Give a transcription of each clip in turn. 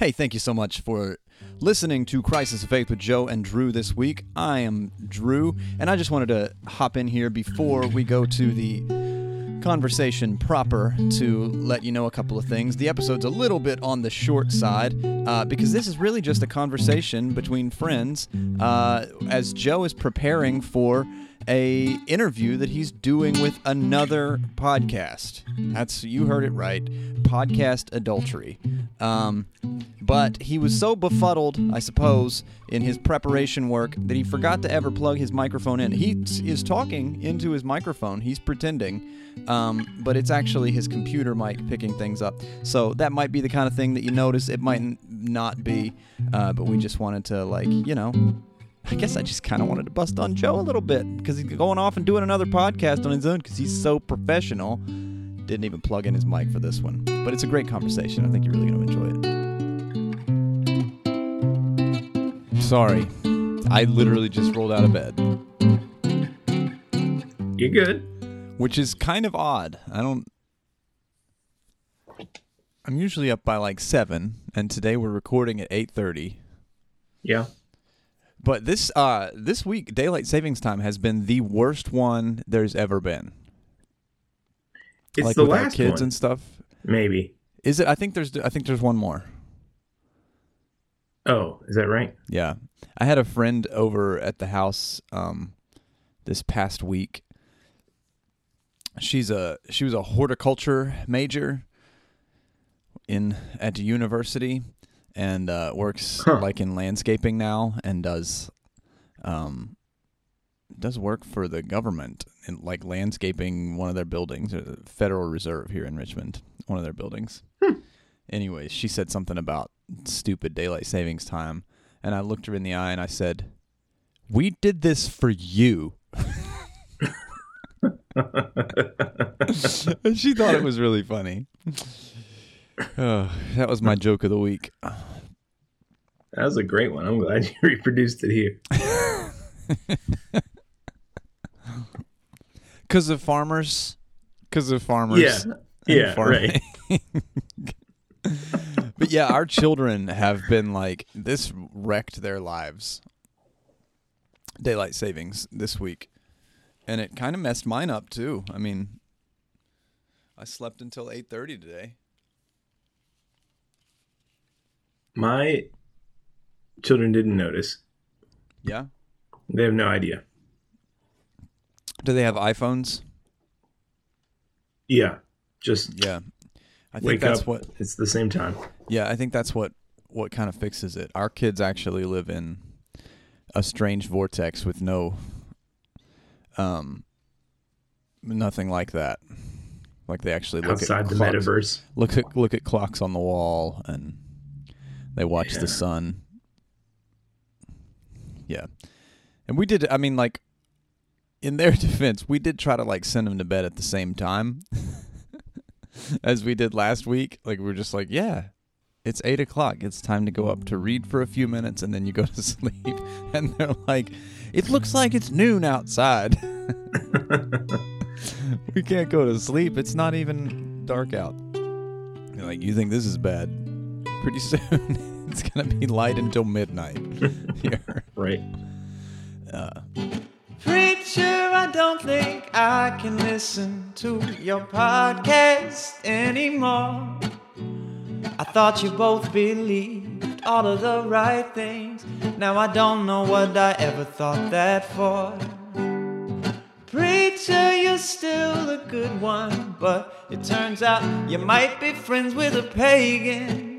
Hey, thank you so much for listening to Crisis of Faith with Joe and Drew this week. I am Drew, and I just wanted to hop in here before we go to the conversation proper to let you know a couple of things. The episode's a little bit on the short side uh, because this is really just a conversation between friends uh, as Joe is preparing for a interview that he's doing with another podcast. That's you heard it right, podcast adultery. Um, but he was so befuddled, I suppose, in his preparation work that he forgot to ever plug his microphone in. He is talking into his microphone. He's pretending, um, but it's actually his computer mic picking things up. So that might be the kind of thing that you notice. It might not be, uh, but we just wanted to like you know I guess I just kind of wanted to bust on Joe a little bit because he's going off and doing another podcast on his own because he's so professional. Didn't even plug in his mic for this one. But it's a great conversation. I think you're really going to enjoy it. Sorry. I literally just rolled out of bed. You're good. Which is kind of odd. I don't. I'm usually up by like 7 and today we're recording at 8:30. Yeah. But this uh this week daylight savings time has been the worst one there's ever been. It's like the with our last kids one. and stuff. Maybe. Is it? I think there's I think there's one more. Oh, is that right? Yeah, I had a friend over at the house um this past week. She's a she was a horticulture major in at the university and uh, works Huh. like in landscaping now and does um does work for the government in like landscaping one of their buildings, uh, Federal Reserve here in Richmond, one of their buildings. Anyways, she said something about stupid daylight savings time, and I looked her in the eye and I said, "We did this for you." she thought it was really funny. Oh, that was my joke of the week. That was a great one. I'm glad you reproduced it here. Because of farmers. Because of farmers. Yeah. Yeah, farming. right. but yeah, our children have been like this wrecked their lives. Daylight savings this week. And it kind of messed mine up too. I mean, I slept until 8:30 today. My children didn't notice. Yeah. They have no idea. Do they have iPhones? Yeah. Just Yeah. I think wake that's up. what It's the same time. Yeah, I think that's what what kind of fixes it. Our kids actually live in a strange vortex with no um nothing like that. Like they actually look Outside at the clocks, metaverse. look at look at clocks on the wall and they watch Yeah. the sun. Yeah. And we did I mean like in their defense, we did try to like send them to bed at the same time as we did last week. Like we were just like, yeah, it's eight o'clock. It's time to go up to read for a few minutes, and then you go to sleep. And they're like, it looks like it's noon outside. we can't go to sleep. It's not even dark out. They're like, you think this is bad? Pretty soon, it's gonna be light until midnight here. Right. Uh, Preacher, I don't think I can listen to your podcast anymore. I thought you both believed all of the right things. Now I don't know what I ever thought that for. Preacher, you're still a good one, but it turns out you might be friends with a pagan.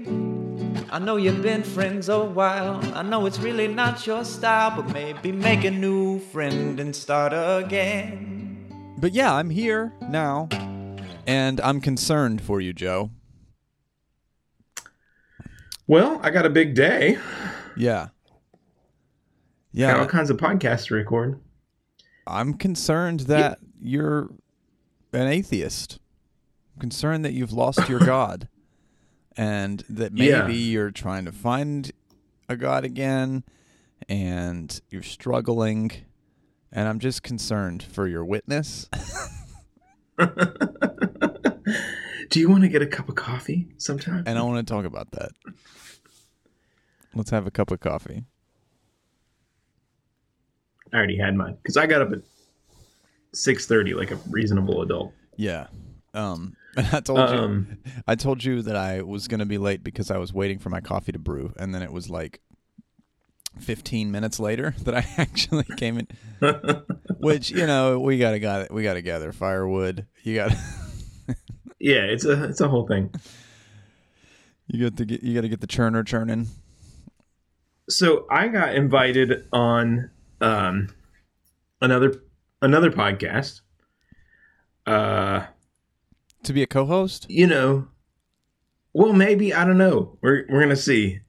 I know you've been friends a while. I know it's really not your style, but maybe make a new friend and start again. but yeah, I'm here now, and I'm concerned for you, Joe. Well, I got a big day. Yeah. Yeah. Got all kinds of podcasts to record. I'm concerned that you're an atheist. I'm concerned that you've lost your God and that maybe Yeah. you're trying to find a God again and you're struggling. And I'm just concerned for your witness. Do you want to get a cup of coffee sometime? And I want to talk about that. Let's have a cup of coffee. I already had mine because I got up at six thirty like a reasonable adult. Yeah. Um, and I told you, Um, I told you that I was going to be late because I was waiting for my coffee to brew, and then it was like 15 minutes later that I actually came in. Which you know we gotta got we gotta gather firewood. You got yeah, it's a it's a whole thing. you got to get you got to get the churner churning. So I got invited on um, another another podcast. Uh, To be a co-host? you know, well, maybe I don't know. We're we're gonna see.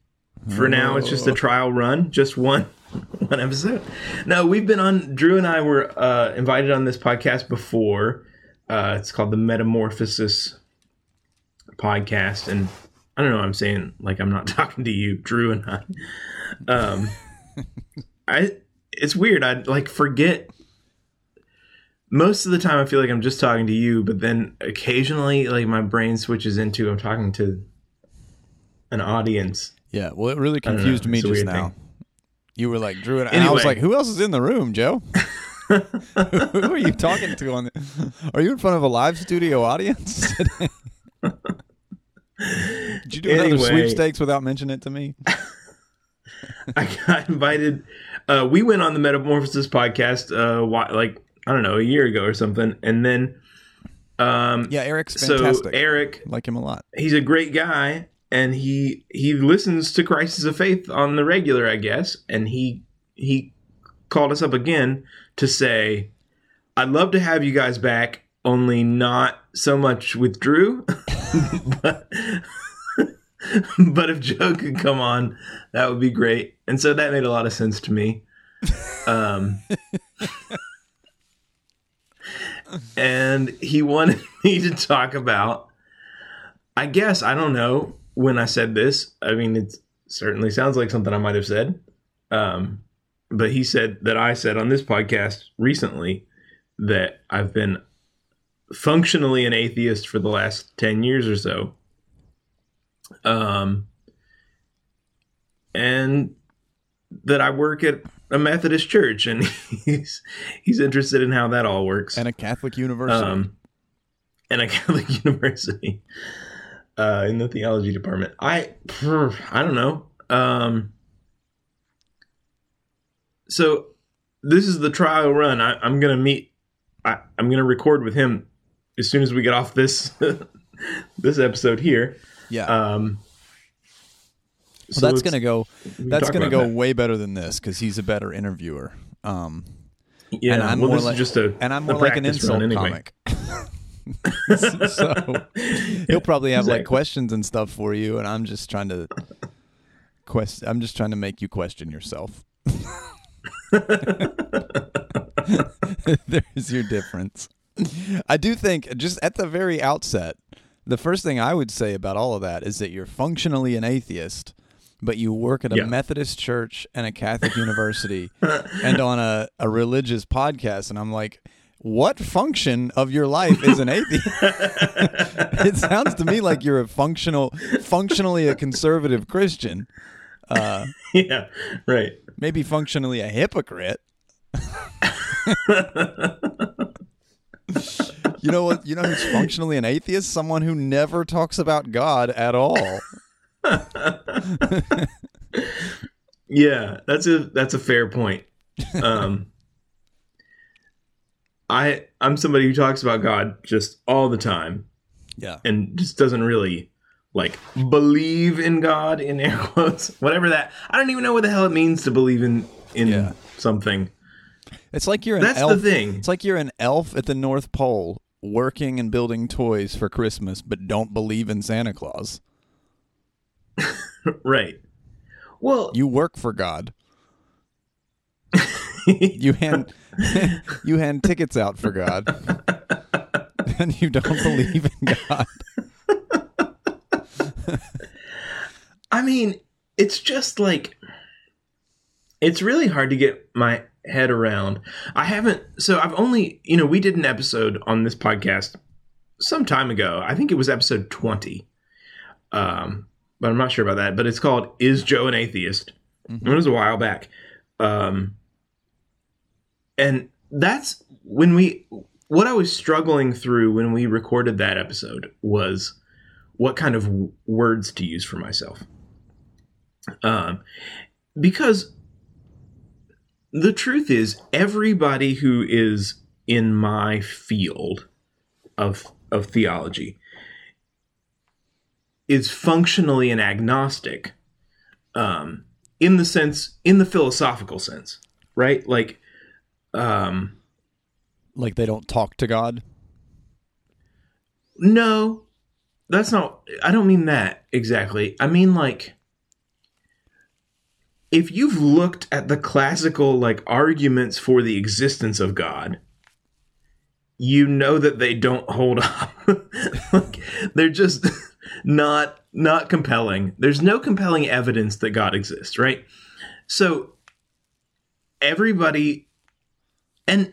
For now, it's just a trial run, just one one episode. No, we've been on. Drew and I were uh, invited on this podcast before. Uh, it's called the Metamorphosis podcast, and I don't know. I'm saying like I'm not talking to you, Drew and I. Um, I it's weird. I like forget. Most of the time, I feel like I'm just talking to you, but then occasionally, like my brain switches into I'm talking to an audience. Yeah. Well, it really confused me just now. thing. You were like Drew, and, and I was like, "Who else is in the room, Joe? Who are you talking to on the? Are you in front of a live studio audience today? Did you do another sweepstakes without mentioning it to me? I got invited. Uh, we went on the Metamorphosis podcast, uh, why, like I don't know, a year ago or something, and then um, Yeah, Eric's so fantastic. Eric, like him a lot. he's a great guy, and he he listens to Crisis of Faith on the regular, I guess, and he he called us up again to say, "I'd love to have you guys back, only not so much with Drew." but, but if Joe could come on, that would be great. And so that made a lot of sense to me. Um, and he wanted me to talk about, I guess, I don't know when I said this. I mean, it certainly sounds like something I might have said. Um, but he said that I said on this podcast recently that I've been functionally an atheist for the last 10 years or so. Um, and that I work at a Methodist church and he's he's interested in how that all works. And a Catholic university. um and a Catholic university uh in the theology department. I I don't know. Um so this is the trial run. I, I'm gonna meet I, I'm gonna record with him as soon as we get off this this episode here. yeah. Um well, that's gonna go. That's gonna go that. way better than this because he's a better interviewer. Um, yeah. and I'm well, more this like- is just a and I'm more like an insult anyway. comic. so he'll probably have like questions and stuff for you, and I'm just trying to quest. I'm just trying to make you question yourself. There's your difference. I do think just at the very outset, the first thing I would say about all of that is that you're functionally an atheist, but you work at a Yeah. Methodist church and a Catholic university and on a, a religious podcast. And I'm like, what function of your life is an atheist? it sounds to me like you're a functional, functionally a conservative Christian, uh, yeah, right. maybe functionally a hypocrite. You know what? You know who's functionally an atheist? Someone who never talks about God at all. Yeah, that's a that's a fair point. Um, I I'm somebody who talks about God just all the time Yeah. and just doesn't really like believe in God in air quotes, whatever that. I don't even know what the hell it means to believe in in Yeah. something. It's like you're an That's the thing. It's like you're an elf at the North Pole working and building toys for Christmas, but don't believe in Santa Claus. right. Well, You work for God. You hand you hand tickets out for God. and you don't believe in God. I mean, it's just like it's really hard to get my head around. I haven't so I've only, you know, we did an episode on this podcast some time ago. I think it was episode 20. Um but I'm not sure about that. But it's called "Is Joe an Atheist?" It was a while back, um, and that's when we. What I was struggling through when we recorded that episode was what kind of w- words to use for myself, um, because the truth is everybody who is in my field of of theology is functionally an agnostic um in the sense in the philosophical sense right? Like um Like they don't talk to God. no. That's not i don't mean that exactly. I mean like if you've looked at the classical like arguments for the existence of god you know that they don't hold up. Like they're just not not compelling there's no compelling evidence that god exists right so everybody and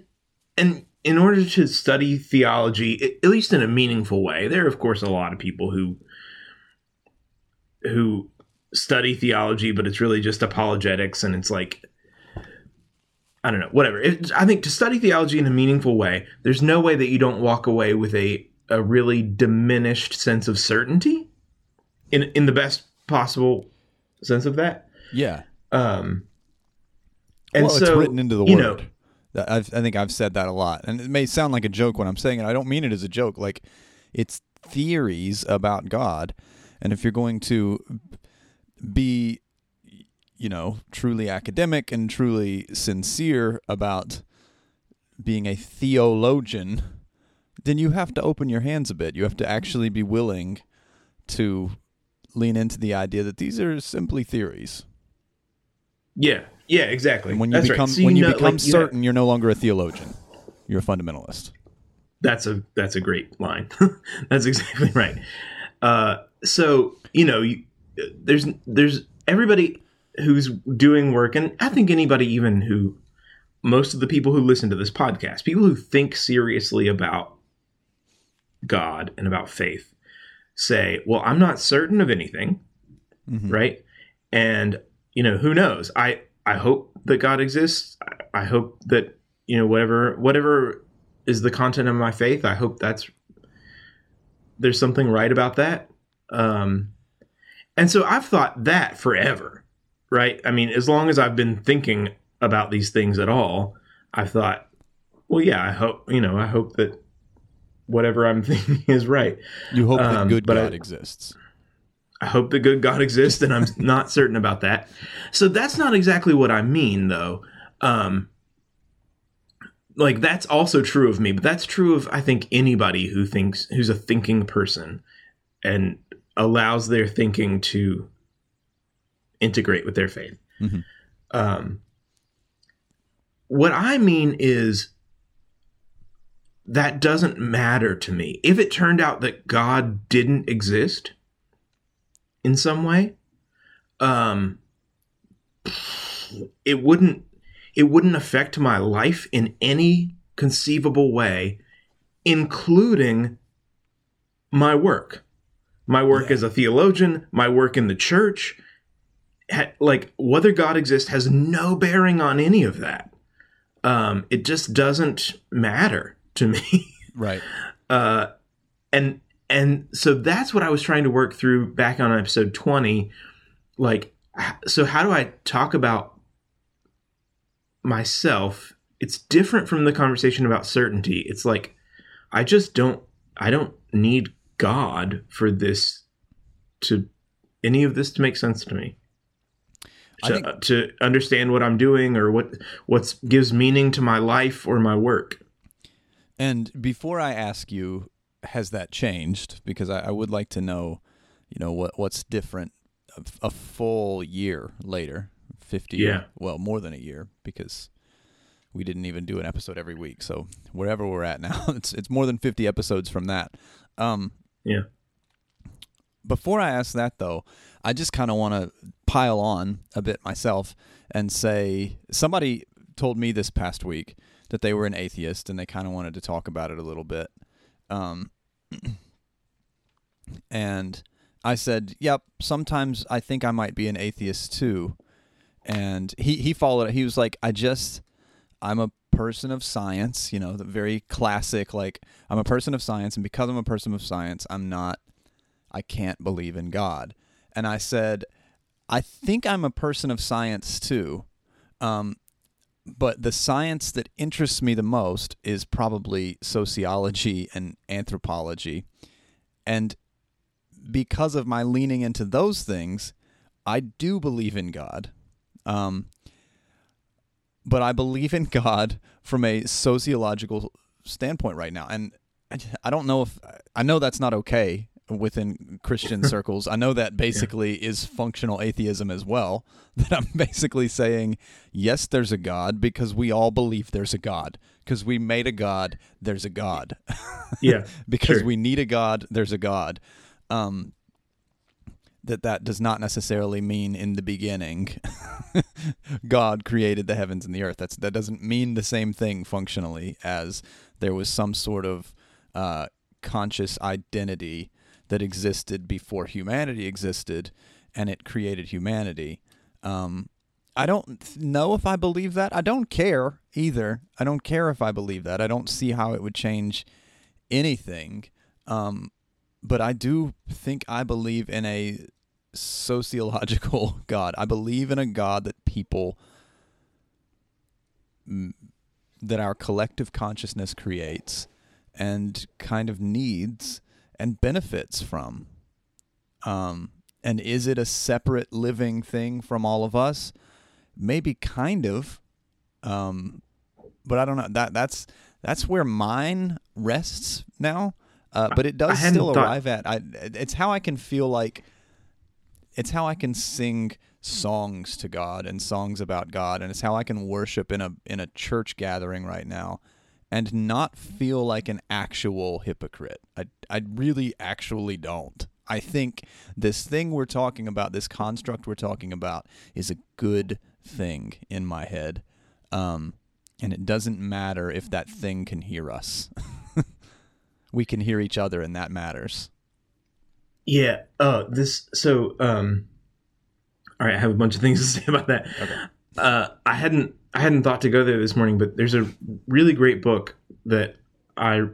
and in order to study theology at least in a meaningful way there are of course a lot of people who who study theology but it's really just apologetics and it's like I don't know, whatever. It, I think to study theology in a meaningful way, there's no way that you don't walk away with a a really diminished sense of certainty, in in the best possible sense of that. Yeah. Um, and well, so it's written into the you word. know, I've, I think I've said that a lot, and it may sound like a joke when I'm saying it. I don't mean it as a joke. Like it's theories about God, and if you're going to be, you know, truly academic and truly sincere about being a theologian, then you have to open your hands a bit. You have to actually be willing to lean into the idea that these are simply theories. yeah, yeah, exactly. And when you That's right. become So when you know, become like, you certain, you're no longer a theologian. You're a fundamentalist. That's a that's a great line. that's exactly right. Uh, so you know, you, there's there's everybody who's doing work, and I think anybody even who most of the people who listen to this podcast, people who think seriously about God and about faith, say, "Well, I'm not certain of anything, Mhm. right?" And you know, who knows? I I hope that God exists. I, I hope that you know whatever whatever is the content of my faith. I hope that's there's something right about that. Um, and so I've thought that forever, right? I mean, as long as I've been thinking about these things at all, I've thought, well, yeah, I hope you know, I hope that whatever I'm thinking is right. You hope that Um, good but God I- exists. I hope the good God exists, and I'm not certain about that. So that's not exactly what I mean, though. Um, like that's also true of me, but that's true of I think anybody who thinks who's a thinking person and allows their thinking to integrate with their faith. Mhm. Um, what I mean is that doesn't matter to me. If it turned out that God didn't exist in some way, um, it wouldn't it wouldn't affect my life in any conceivable way, including my work, my work Yeah. as a theologian, my work in the church. Like whether God exists has no bearing on any of that. Um, it just doesn't matter to me. Right. uh, and and so that's what I was trying to work through back on episode twenty. Like, so how do I talk about myself? It's different from the conversation about certainty. It's like I just don't. I don't need God for this to any of this to make sense to me. To, think- to understand what I'm doing or what what's gives meaning to my life or my work. And before I ask you, has that changed? Because I, I would like to know, you know, what what's different a, a full year later, fifty, Yeah. well, more than a year, because we didn't even do an episode every week. So wherever we're at now, it's it's more than fifty episodes from that. Um, Yeah. before I ask that though, I just kind of want to pile on a bit myself and say somebody told me this past week that they were an atheist and they kind of wanted to talk about it a little bit. Um, and I said, "Yep, sometimes I think I might be an atheist too." And he he followed it. He was like, "I just I'm a person of science, you know, the very classic like I'm a person of science and because I'm a person of science, I'm not I can't believe in God." And I said, "I think I'm a person of science too." Um, but the science that interests me the most is probably sociology and anthropology. And because of my leaning into those things, I do believe in God. Um, but I believe in God from a sociological standpoint right now. And I, I don't know if I know that's not okay within Christian circles. I know that basically yeah. is functional atheism as well. That I'm basically saying, yes, there's a God because we all believe there's a God. Because we made a God, there's a God. Yeah. because sure. we need a God, there's a God. Um, that that does not necessarily mean in the beginning God created the heavens and the earth. That's that doesn't mean the same thing functionally as there was some sort of uh, conscious identity that existed before humanity existed, and it created humanity. Um, I don't know if I believe that. I don't care either. I don't care if I believe that. I don't see how it would change anything. Um, but I do think I believe in a sociological God. I believe in a God that people, that our collective consciousness creates and kind of needs and benefits from. Um, and is it a separate living thing from all of us? Maybe kind of. Um, but I don't know. That that's that's where mine rests now. Uh, but it does still thought... arrive at. I, it's how I can feel like. It's how I can sing songs to God and songs about God, and it's how I can worship in a in a church gathering right now and not feel like an actual hypocrite. I, I really actually don't. I think this thing we're talking about, this construct we're talking about, is a good thing in my head. Um, and it doesn't matter if that thing can hear us. we can hear each other, and that matters. Yeah. Uh, this. So, um, all right. I have a bunch of things to say about that. Okay. Uh, I hadn't I hadn't thought to go there this morning, but there's a really great book that I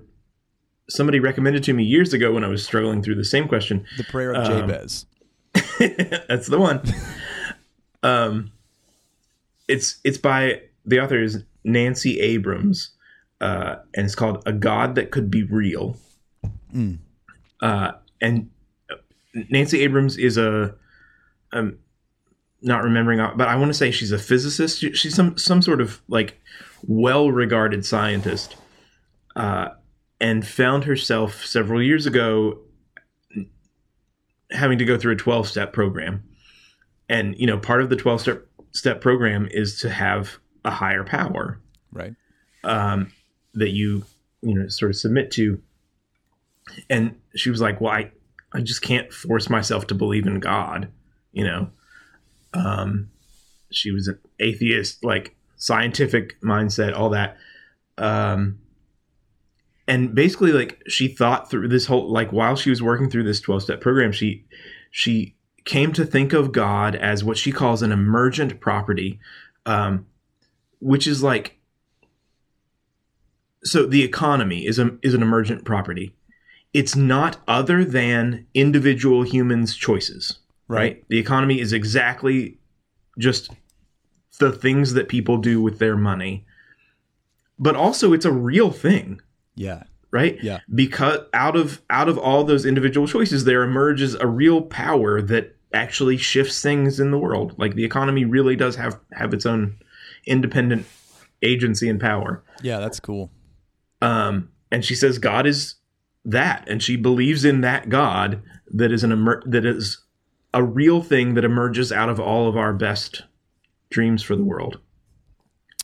somebody recommended to me years ago when I was struggling through the same question. The Prayer of um, Jabez. that's the one. um, it's it's by the author is Nancy Abrams, uh, and it's called "A God That Could Be Real." Mm. Uh, and Nancy Abrams is a um, not remembering, but I want to say she's a physicist. She's some some sort of like well-regarded scientist, uh, and found herself several years ago having to go through a twelve-step program. And you know, part of the twelve-step step program is to have a higher power, right? Um, that you you know sort of submit to. And she was like, "Well, I I just can't force myself to believe in God," you know um, she was an atheist, like scientific mindset, all that. Um, and basically, like she thought through this whole, like while she was working through this twelve step program, she she came to think of God as what she calls an emergent property, um, which is like so the economy is a is an emergent property. It's not other than individual humans' choices right? The economy is exactly just the things that people do with their money. But also it's a real thing. Yeah. Right? Yeah. Because out of out of all those individual choices there emerges a real power that actually shifts things in the world. Like the economy really does have have its own independent agency and power. Yeah, that's cool. Um and she says God is that and she believes in that God that is an emer- that is a real thing that emerges out of all of our best dreams for the world.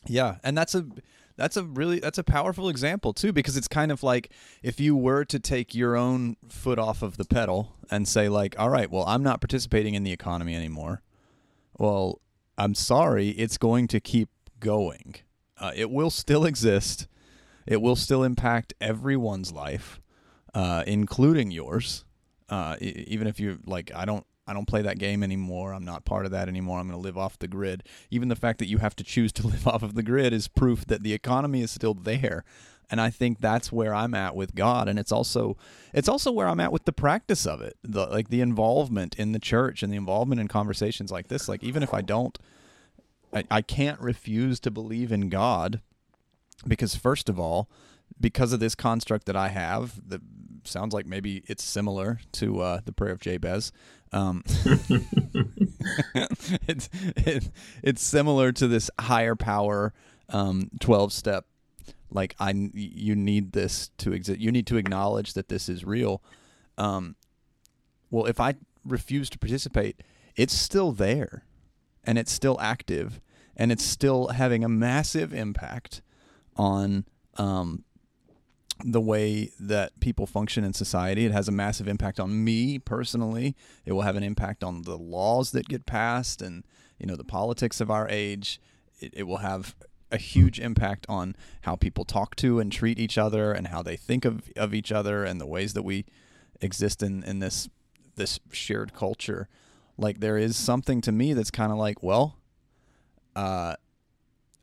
Yeah, and that's a that's a really that's a powerful example too because it's kind of like if you were to take your own foot off of the pedal and say like all right well i'm not participating in the economy anymore well i'm sorry it's going to keep going uh, it will still exist it will still impact everyone's life uh, including yours Uh, even if you like, I don't. I don't play that game anymore. I'm not part of that anymore. I'm going to live off the grid. Even the fact that you have to choose to live off of the grid is proof that the economy is still there. And I think that's where I'm at with God, and it's also it's also where I'm at with the practice of it, the like the involvement in the church and the involvement in conversations like this. Like even if I don't, I, I can't refuse to believe in God, because first of all, because of this construct that I have, that sounds like maybe it's similar to uh, the prayer of Jabez. Um, it's it, it's similar to this higher power um, twelve step. Like I, you need this to exist. You need to acknowledge that this is real. Um, well, if I refuse to participate, it's still there, and it's still active, and it's still having a massive impact on um, the way that people function in society. It has a massive impact on me personally. It will have an impact on the laws that get passed and you know the politics of our age. It, it will have a huge impact on how people talk to and treat each other and how they think of, of each other and the ways that we exist in, in this this shared culture. Like there is something to me that's kind of like, well, uh,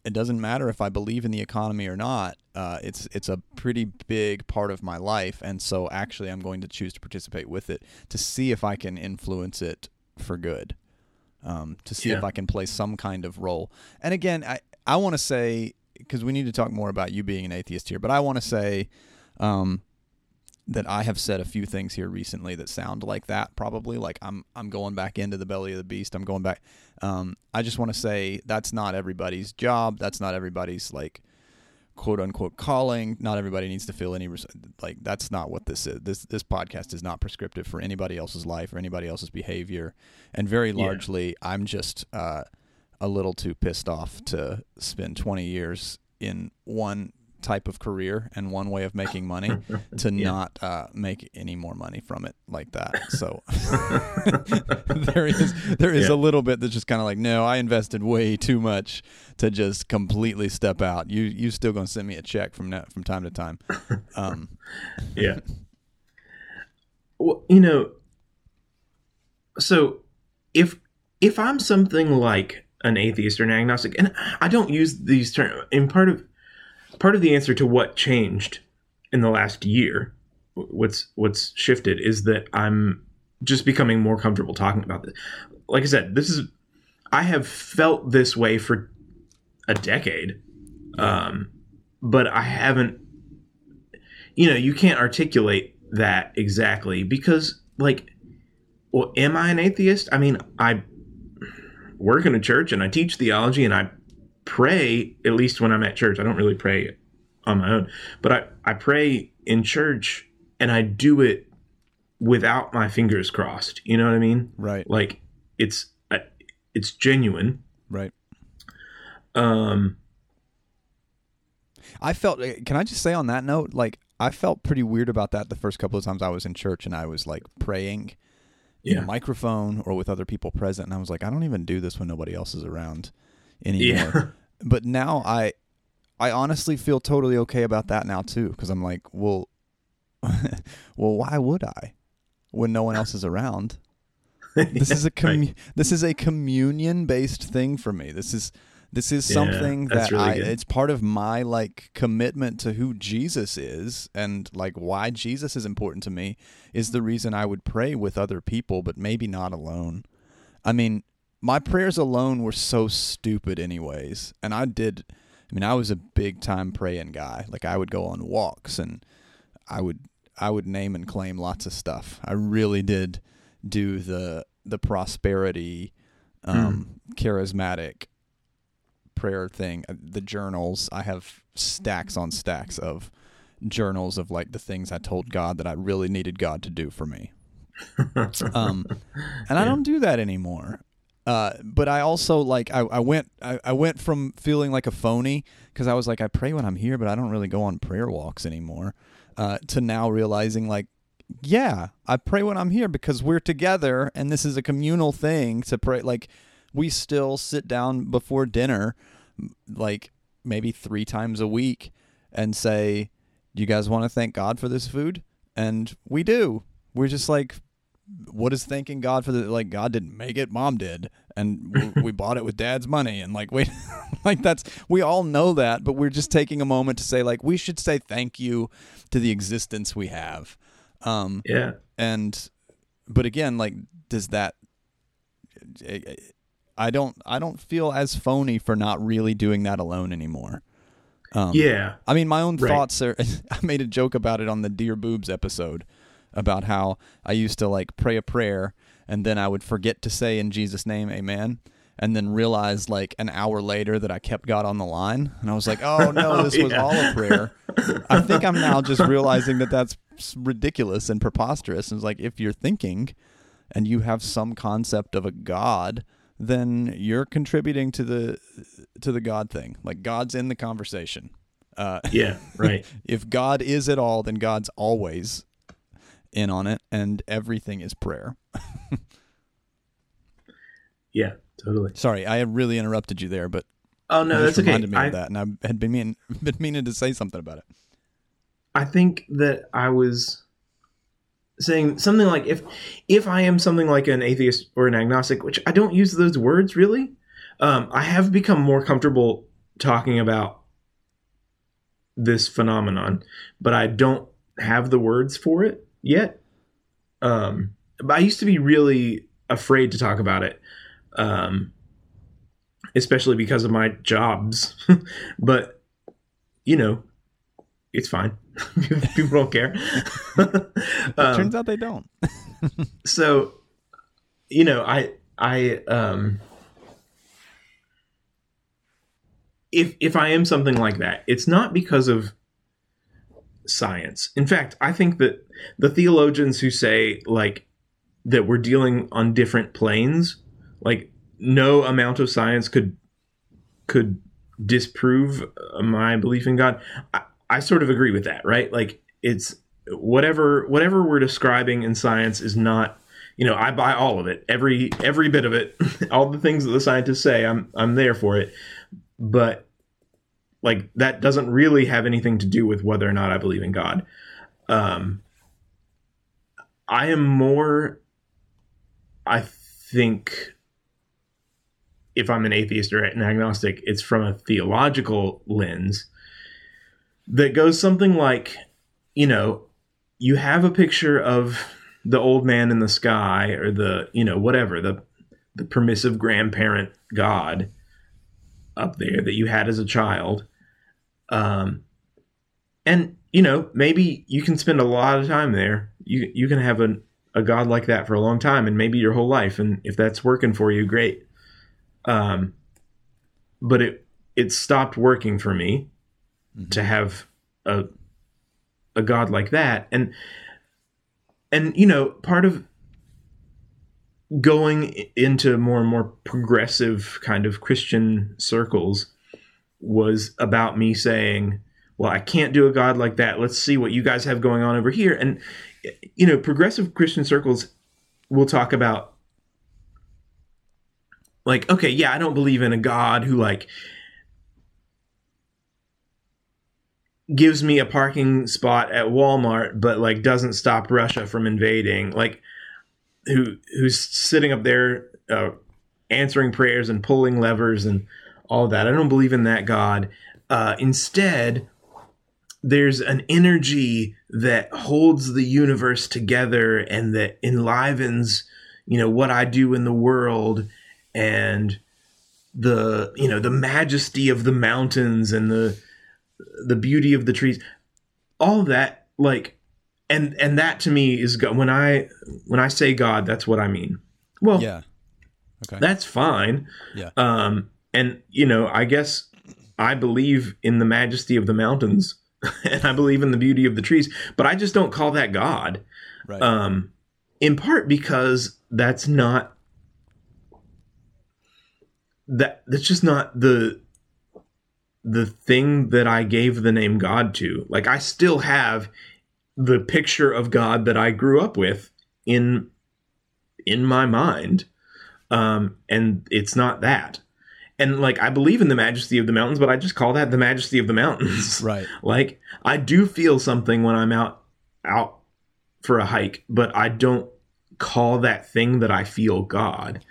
it doesn't matter if I believe in the economy or not. Uh, it's it's a pretty big part of my life, and so actually, I'm going to choose to participate with it to see if I can influence it for good, um, to see Yeah. if I can play some kind of role. And again, I I want to say because we need to talk more about you being an atheist here, but I want to say. Um, that I have said a few things here recently that sound like that probably like I'm I'm going back into the belly of the beast I'm going back um, I just want to say that's not everybody's job that's not everybody's like quote unquote calling not everybody needs to feel any res- like that's not what this is this this podcast is not prescriptive for anybody else's life or anybody else's behavior and very Yeah. largely I'm just uh, a little too pissed off to spend 20 years in one type of career and one way of making money to Yeah. not uh, make any more money from it like that. So there is there is Yeah. a little bit that's just kind of like, no, I invested way too much to just completely step out. You you still gonna send me a check from now, from time to time. Um, yeah. Well, you know, so if if I'm something like an atheist or an agnostic, and I don't use these terms, in part of part of the answer to what changed in the last year, what's what's shifted is that I'm just becoming more comfortable talking about this. Like I said, this is I have felt this way for a decade, um, but I haven't you know, you can't articulate that exactly because, like, well, am I an atheist? I mean, I work in a church and I teach theology and I pray, at least when I'm at church. I don't really pray on my own, but I, I pray in church and I do it without my fingers crossed. You know what I mean? right, Like, it's, it's genuine. right. Um, I felt. eh, Can I just say on that note, like I felt pretty weird about that the first couple of times I was in church and I was like praying in a microphone or with other people present, and I was like, I don't even do this when nobody else is around anymore. yeah. but now I, I honestly feel totally okay about that now too, because I'm like, well, well, why would I, when no one else is around? This is a commu- Right. this is a communion based thing for me. This is this is Yeah, something that really I good. it's part of my like commitment to who Jesus is and like why Jesus is important to me is the reason I would pray with other people but maybe not alone. I mean, my prayers alone were so stupid anyways. And I did I mean, I was a big time praying guy. Like I would go on walks and I would I would name and claim lots of stuff. I really did do the the prosperity um charismatic prayer thing Uh, the journals i have stacks on stacks of journals of like the things i told god that i really needed god to do for me um and i don't do that anymore uh, but I also like I, I went I, I went from feeling like a phony because I was like I pray when I'm here, but I don't really go on prayer walks anymore. Uh, to now realizing like yeah, I pray when I'm here because we're together and this is a communal thing to pray. Like, we still sit down before dinner, like maybe three times a week, and say, "You guys want to thank God for this food?" And we do. We're just like, what is thanking God for the like God didn't make it, mom did, and we, we bought it with dad's money, and like wait, like that's we all know that, but we're just taking a moment to say like we should say thank you to the existence we have, um, Yeah. and but again, like does that? I don't I don't feel as phony for not really doing that alone anymore. Um, Yeah. I mean, my own Right. thoughts are. I made a joke about it on the Dear Boobs episode about how I used to like pray a prayer and then I would forget to say in Jesus' name, Amen, and then realize like an hour later that I kept God on the line, and I was like, Oh no, Oh, this was all a prayer. I think I'm now just realizing that that's ridiculous and preposterous. And it's like if you're thinking and you have some concept of a God, then you're contributing to the to the God thing. Like God's in the conversation. Uh, Yeah. Right. if God is at all, then God's always in on it, and everything is prayer. yeah. Totally. Sorry, I really interrupted you there, but Oh no, that's just okay. reminded me I, of that, and I had been mean, been meaning to say something about it. I think that I was saying something like if if I am something like an atheist or an agnostic, which I don't use those words really, um, I have become more comfortable talking about this phenomenon, but I don't have the words for it yet. Um, but I used to be really afraid to talk about it, um, especially because of my jobs. but you know, it's fine. People don't care. Um, turns out they don't. so you know i i um if if i am something like that it's not because of science. In fact i think that the theologians who say like that we're dealing on different planes like no amount of science could could disprove my belief in god. I, I sort of agree with that right? Like it's whatever whatever we're describing in science is not you know i buy all of it. Every every bit of it all the things that the scientists say i'm i'm there for it. But like that doesn't really have anything to do with whether or not i believe in god. Um i am more i think if i'm an atheist or an agnostic it's from a theological lens that goes something like you know you have a picture of the old man in the sky or the you know whatever the the permissive grandparent god up there that you had as a child. Um and you know maybe you can spend a lot of time there. You you can have a a god like that for a long time and maybe your whole life. And if that's working for you great. Um but it it stopped working for me to have a a god like that. And and you know part of going into more and more progressive kind of christian circles was about me saying well i can't do a god like that let's see what you guys have going on over here and you know progressive christian circles will talk about like okay yeah i don't believe in a god who like gives me a parking spot at Walmart, but like doesn't stop Russia from invading. Like who who's sitting up there uh, answering prayers and pulling levers and all that. I don't believe in that God. Uh, instead, there's an energy that holds the universe together and that enlivens, you know, what I do in the world and the you know the majesty of the mountains and the the beauty of the trees all that like and and that to me is go- when i when i say god that's what i mean well Yeah. Okay. that's fine Yeah. um and you know i guess i believe in the majesty of the mountains and i believe in the beauty of the trees but i just don't call that god right. um in part because that's not that that's just not the the thing that I gave the name God to. Like I still have the picture of God that I grew up with in in my mind. Um and it's not that. And like I believe in the majesty of the mountains, but I just call that the majesty of the mountains. right. like I do feel something when I'm out out for a hike, but I don't call that thing that I feel God.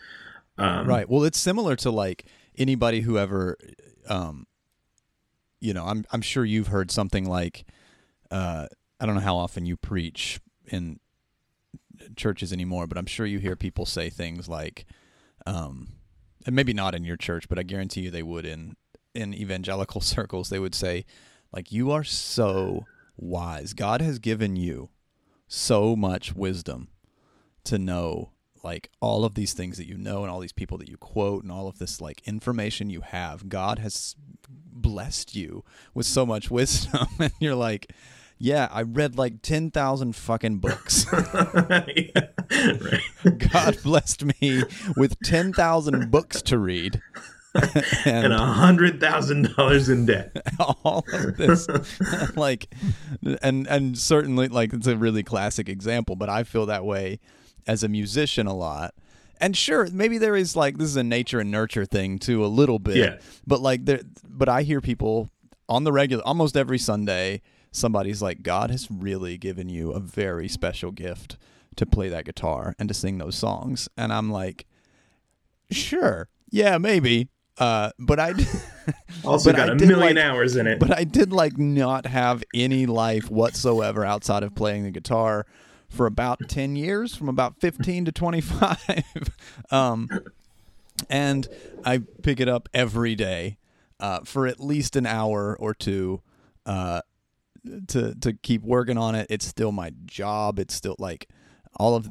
Um, right. Well, it's similar to like anybody who ever, um, you know, I'm I'm sure you've heard something like, uh, I don't know how often you preach in churches anymore, but I'm sure you hear people say things like, um, and maybe not in your church, but I guarantee you they would in in evangelical circles. They would say, like, you are so wise. God has given you so much wisdom to know like all of these things that you know and all these people that you quote and all of this like information you have god has blessed you with so much wisdom and you're like yeah i read like 10,000 fucking books right. god blessed me with 10,000 books to read and a hundred thousand dollars in debt. all of this, like, and and certainly, like, it's a really classic example. But I feel that way as a musician a lot. And sure, maybe there is like this is a nature and nurture thing too, a little bit. Yeah. But like there, but I hear people on the regular, almost every Sunday, somebody's like, God has really given you a very special gift to play that guitar and to sing those songs, and I'm like, sure, yeah, maybe. Uh, but I also but got I a million like- hours in it. but I did like not have any life whatsoever outside of playing the guitar for about 10 years from about 15 to 25 um, and I pick it up every day uh, for at least an hour or two uh, to to keep working on it it's still my job it's still like all of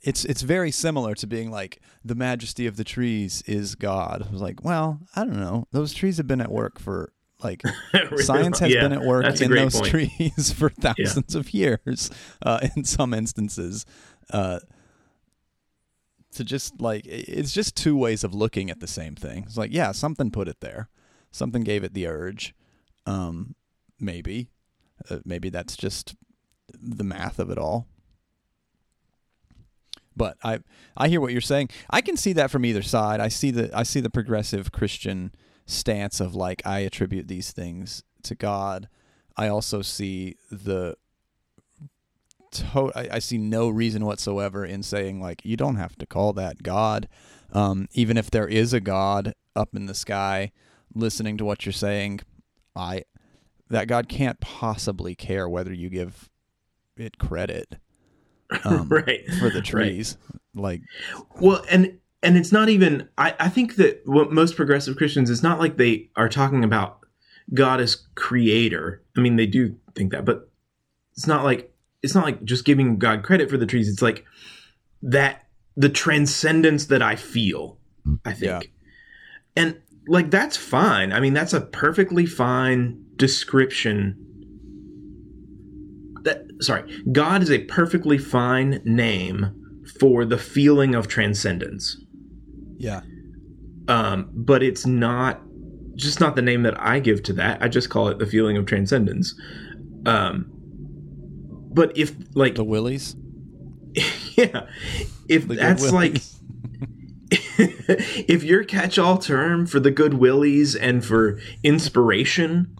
it's it's very similar to being like the majesty of the trees is God. I was like, well, I don't know. Those trees have been at work for like Really? science has Yeah, been at work in those point. trees for thousands of years. Uh, in some instances, uh, to just like it's just two ways of looking at the same thing. It's like, yeah, something put it there, something gave it the urge. Um, maybe, uh, maybe that's just the math of it all. But I I hear what you're saying. I can see that from either side. I see the I see the progressive Christian stance of like I attribute these things to God. I also see the to- I, I see no reason whatsoever in saying like you don't have to call that God, um, even if there is a God up in the sky listening to what you're saying. I that God can't possibly care whether you give it credit um, right. for the Right. trees. Like Well, and and it's not even. I I think that what most progressive Christians is not like they are talking about God as creator. I mean, they do think that, but it's not like it's not like just giving God credit for the trees. It's like that the transcendence that I feel. I think, Yeah. and like that's fine. I mean, that's a perfectly fine description. That sorry, God is a perfectly fine name for the feeling of transcendence. yeah, Um, but it's not just not the name that I give to that. I just call it the feeling of transcendence. Um, but if like the willies. yeah, if The that's like if your catch-all term for the good willies and for inspiration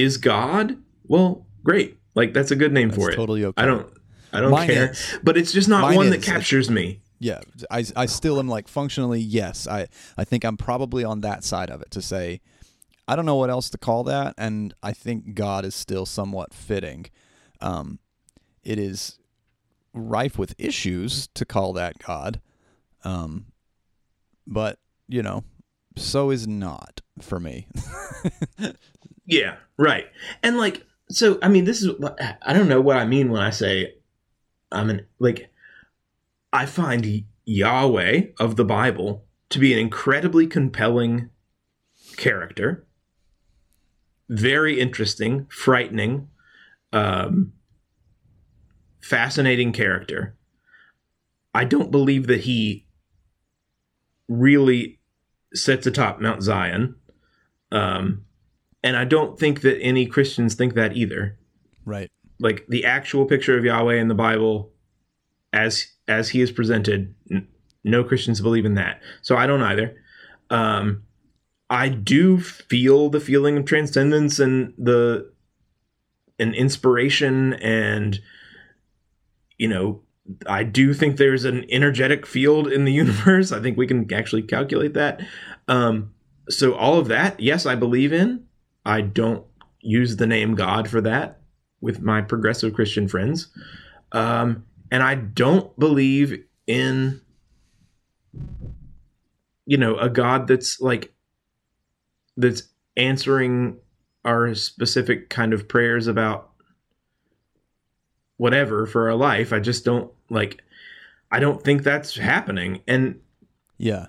is God, well, great. Like that's a good name for That's it. totally okay. I don't I don't Mine care. is. But it's just not one that captures me. yeah I, I still am like functionally yes i i think i'm probably on that side of it to say i don't know what else to call that and i think god is still somewhat fitting um it is rife with issues to call that god um but you know so is not for me Yeah, right. And like, so I mean, this is I don't know what I mean when I say I'm an like I find Yahweh of the Bible to be an incredibly compelling character, very interesting, frightening, um, fascinating character. I don't believe that he really sits atop Mount Zion. Um, and I don't think that any Christians think that either. right Like the actual picture of Yahweh in the Bible, as as he is presented, n- no Christians believe in that. So I don't either. Um, I do feel the feeling of transcendence and the and inspiration and you know I do think there's an energetic field in the universe. I think we can actually calculate that. Um, so all of that, yes, I believe in. I don't use the name God for that with my progressive Christian friends. Um, and I don't believe in, you know, a God that's like, that's answering our specific kind of prayers about whatever for our life. I just don't like, I don't think that's happening. And Yeah.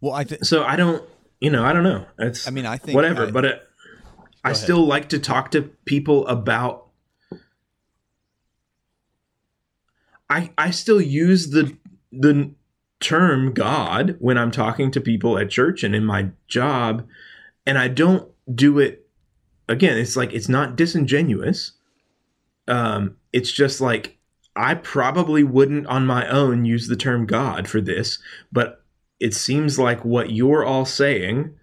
Well, I think so I don't, you know, I don't know. It's I mean, I think whatever, I- but it, I ahead. still like to talk to people about. I I still use the the term God when I'm talking to people at church and in my job, and I don't do it. Again, it's like it's not disingenuous. Um, it's just like I probably wouldn't on my own use the term God for this, but it seems like what you're all saying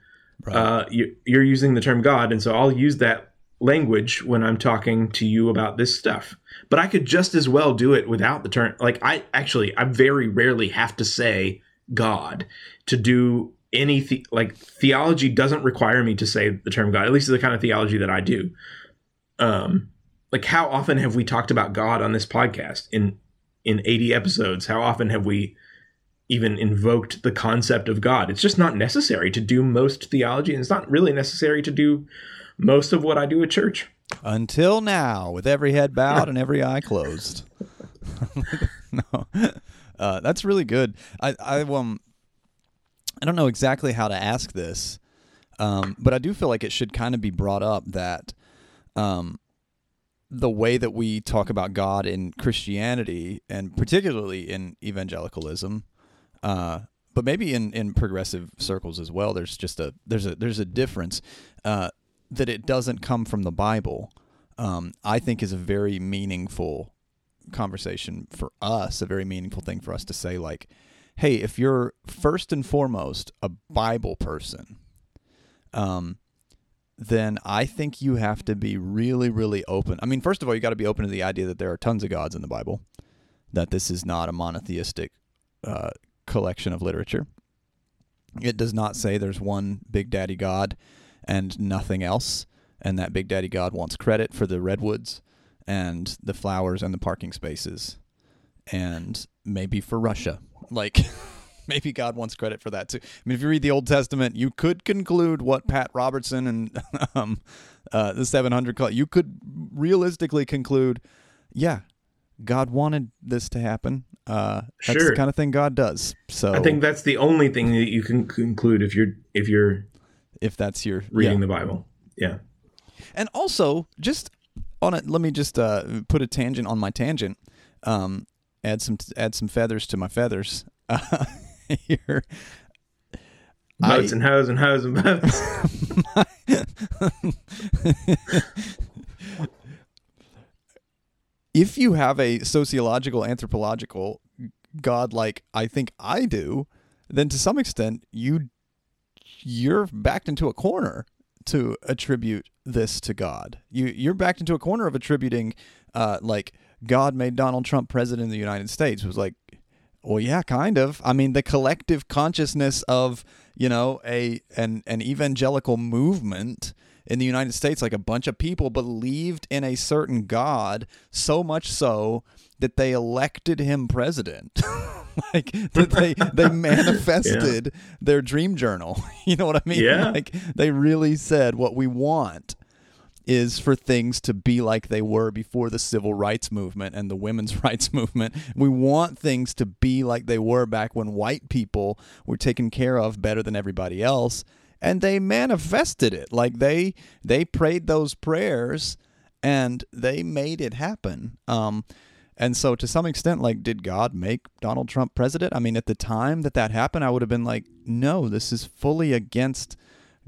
Right. uh, you, you're using the term God, and so I'll use that language when I'm talking to you about this stuff. But I could just as well do it without the term. Like I actually, I very rarely have to say God to do any the, like theology doesn't require me to say the term God. At least the kind of theology that I do. Um, like how often have we talked about God on this podcast in in 80 episodes? How often have we even invoked the concept of God. It's just not necessary to do most theology, and it's not really necessary to do most of what I do at church. Until now, with every head bowed and every eye closed. no, uh, that's really good. I, I um, I don't know exactly how to ask this, um, but I do feel like it should kind of be brought up that, um, the way that we talk about God in Christianity and particularly in evangelicalism, uh, but maybe in, in progressive circles as well, there's just a there's a there's a difference uh, that it doesn't come from the Bible. Um, I think is a very meaningful conversation for us, a very meaningful thing for us to say, like, hey, if you're first and foremost a Bible person, um, then I think you have to be really, really open. I mean, first of all, you got to be open to the idea that there are tons of gods in the Bible, that this is not a monotheistic uh, collection of literature. It does not say there's one Big Daddy God and nothing else, and that Big Daddy God wants credit for the redwoods and the flowers and the parking spaces, and maybe for Russia. Like, maybe God wants credit for that too. I mean, if you read the Old Testament, you could conclude what Pat Robertson and um, uh, the 700 Club, you could realistically conclude, yeah, God wanted this to happen. Uh, that's Sure. the kind of thing God does. So I think that's the only thing that you can conclude if you're if you're if that's your reading yeah. the Bible. Yeah. And also, just on it, let me just uh, put a tangent on my tangent. Um, add some add some feathers to my feathers. Uh, here, Boats I- and hoes and hoes and boats. if you have a sociological, anthropological God like I think I do, then to some extent you you're backed into a corner to attribute this to God. You you're backed into a corner of attributing uh, like God made Donald Trump president of the United States. Was like, well, yeah, kind of. I mean, the collective consciousness of you know a an an evangelical movement in the United States, like a bunch of people believed in a certain God so much so that they elected him president. like that they they manifested their dream journal. You know what I mean? Yeah. Like they really said what we want is for things to be like they were before the civil rights movement and the women's rights movement. We want things to be like they were back when white people were taken care of better than everybody else and they manifested it. Like they they prayed those prayers and they made it happen. Um and so to some extent like did God make Donald Trump president? I mean at the time that that happened I would have been like no, this is fully against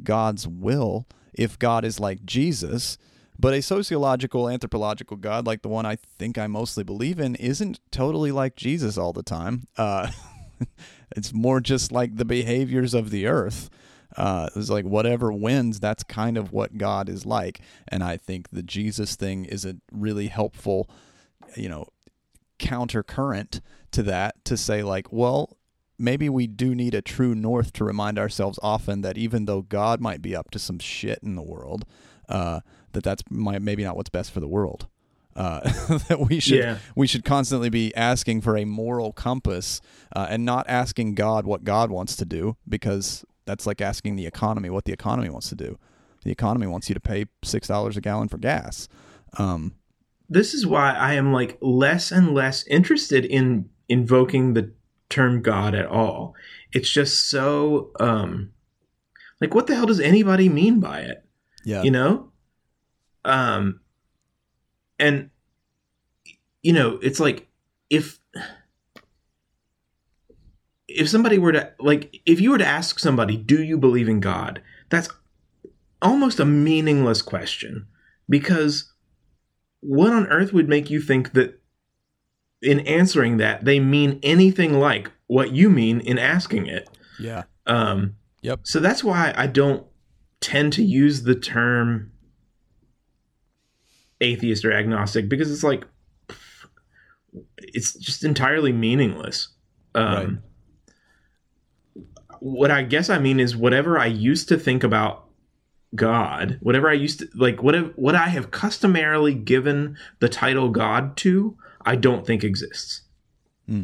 God's will if God is like Jesus. But a sociological, anthropological God, like the one I think I mostly believe in, isn't totally like Jesus all the time. Uh, it's more just like the behaviors of the earth. Uh, it's like whatever wins, that's kind of what God is like. And I think the Jesus thing is a really helpful, you know, counter current to that to say like, well, maybe we do need a true north to remind ourselves often that even though God might be up to some shit in the world, uh, that that's my, maybe not what's best for the world. Uh, that we should Yeah. we should constantly be asking for a moral compass uh, and not asking God what God wants to do because that's like asking the economy what the economy wants to do. The economy wants you to pay six dollars a gallon for gas. Um, this is why I am like less and less interested in invoking the term God at all. It's just so um like what the hell does anybody mean by it? yeah, You know? Um and you know, it's like if if somebody were to like if you were to ask somebody, "Do you believe in God?" That's almost a meaningless question because what on earth would make you think that in answering that they mean anything like what you mean in asking it? yeah, Um, Yep. So that's why I don't tend to use the term atheist or agnostic because it's like it's just entirely meaningless. Um, What I guess I mean is whatever I used to think about God, whatever I used to like, what what I have customarily given the title God to, I don't think exists. Hmm.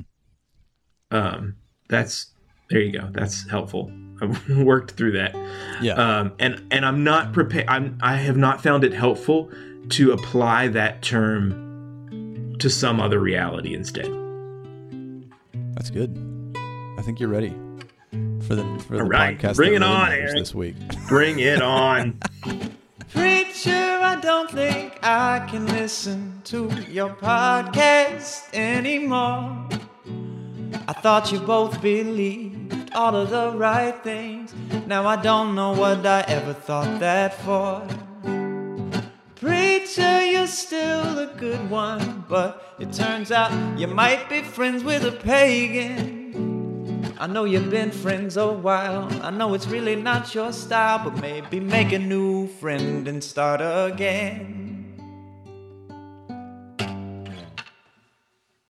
Um, that's there you go. That's helpful. I've worked through that. yeah, Um, and and I'm not prepared. I'm I have not found it helpful to apply that term to some other reality instead. that's good. I think you're ready for the for the All right, podcast. bring it really on, matters Aaron. this week. Bring it on. Preacher, I don't think I can listen to your podcast anymore. I thought you both believed all of the right things. Now I don't know what I ever thought that for. Preacher, you're still a good one, but it turns out you might be friends with a pagan. I know you've been friends a while. I know it's really not your style, but maybe make a new friend and start again.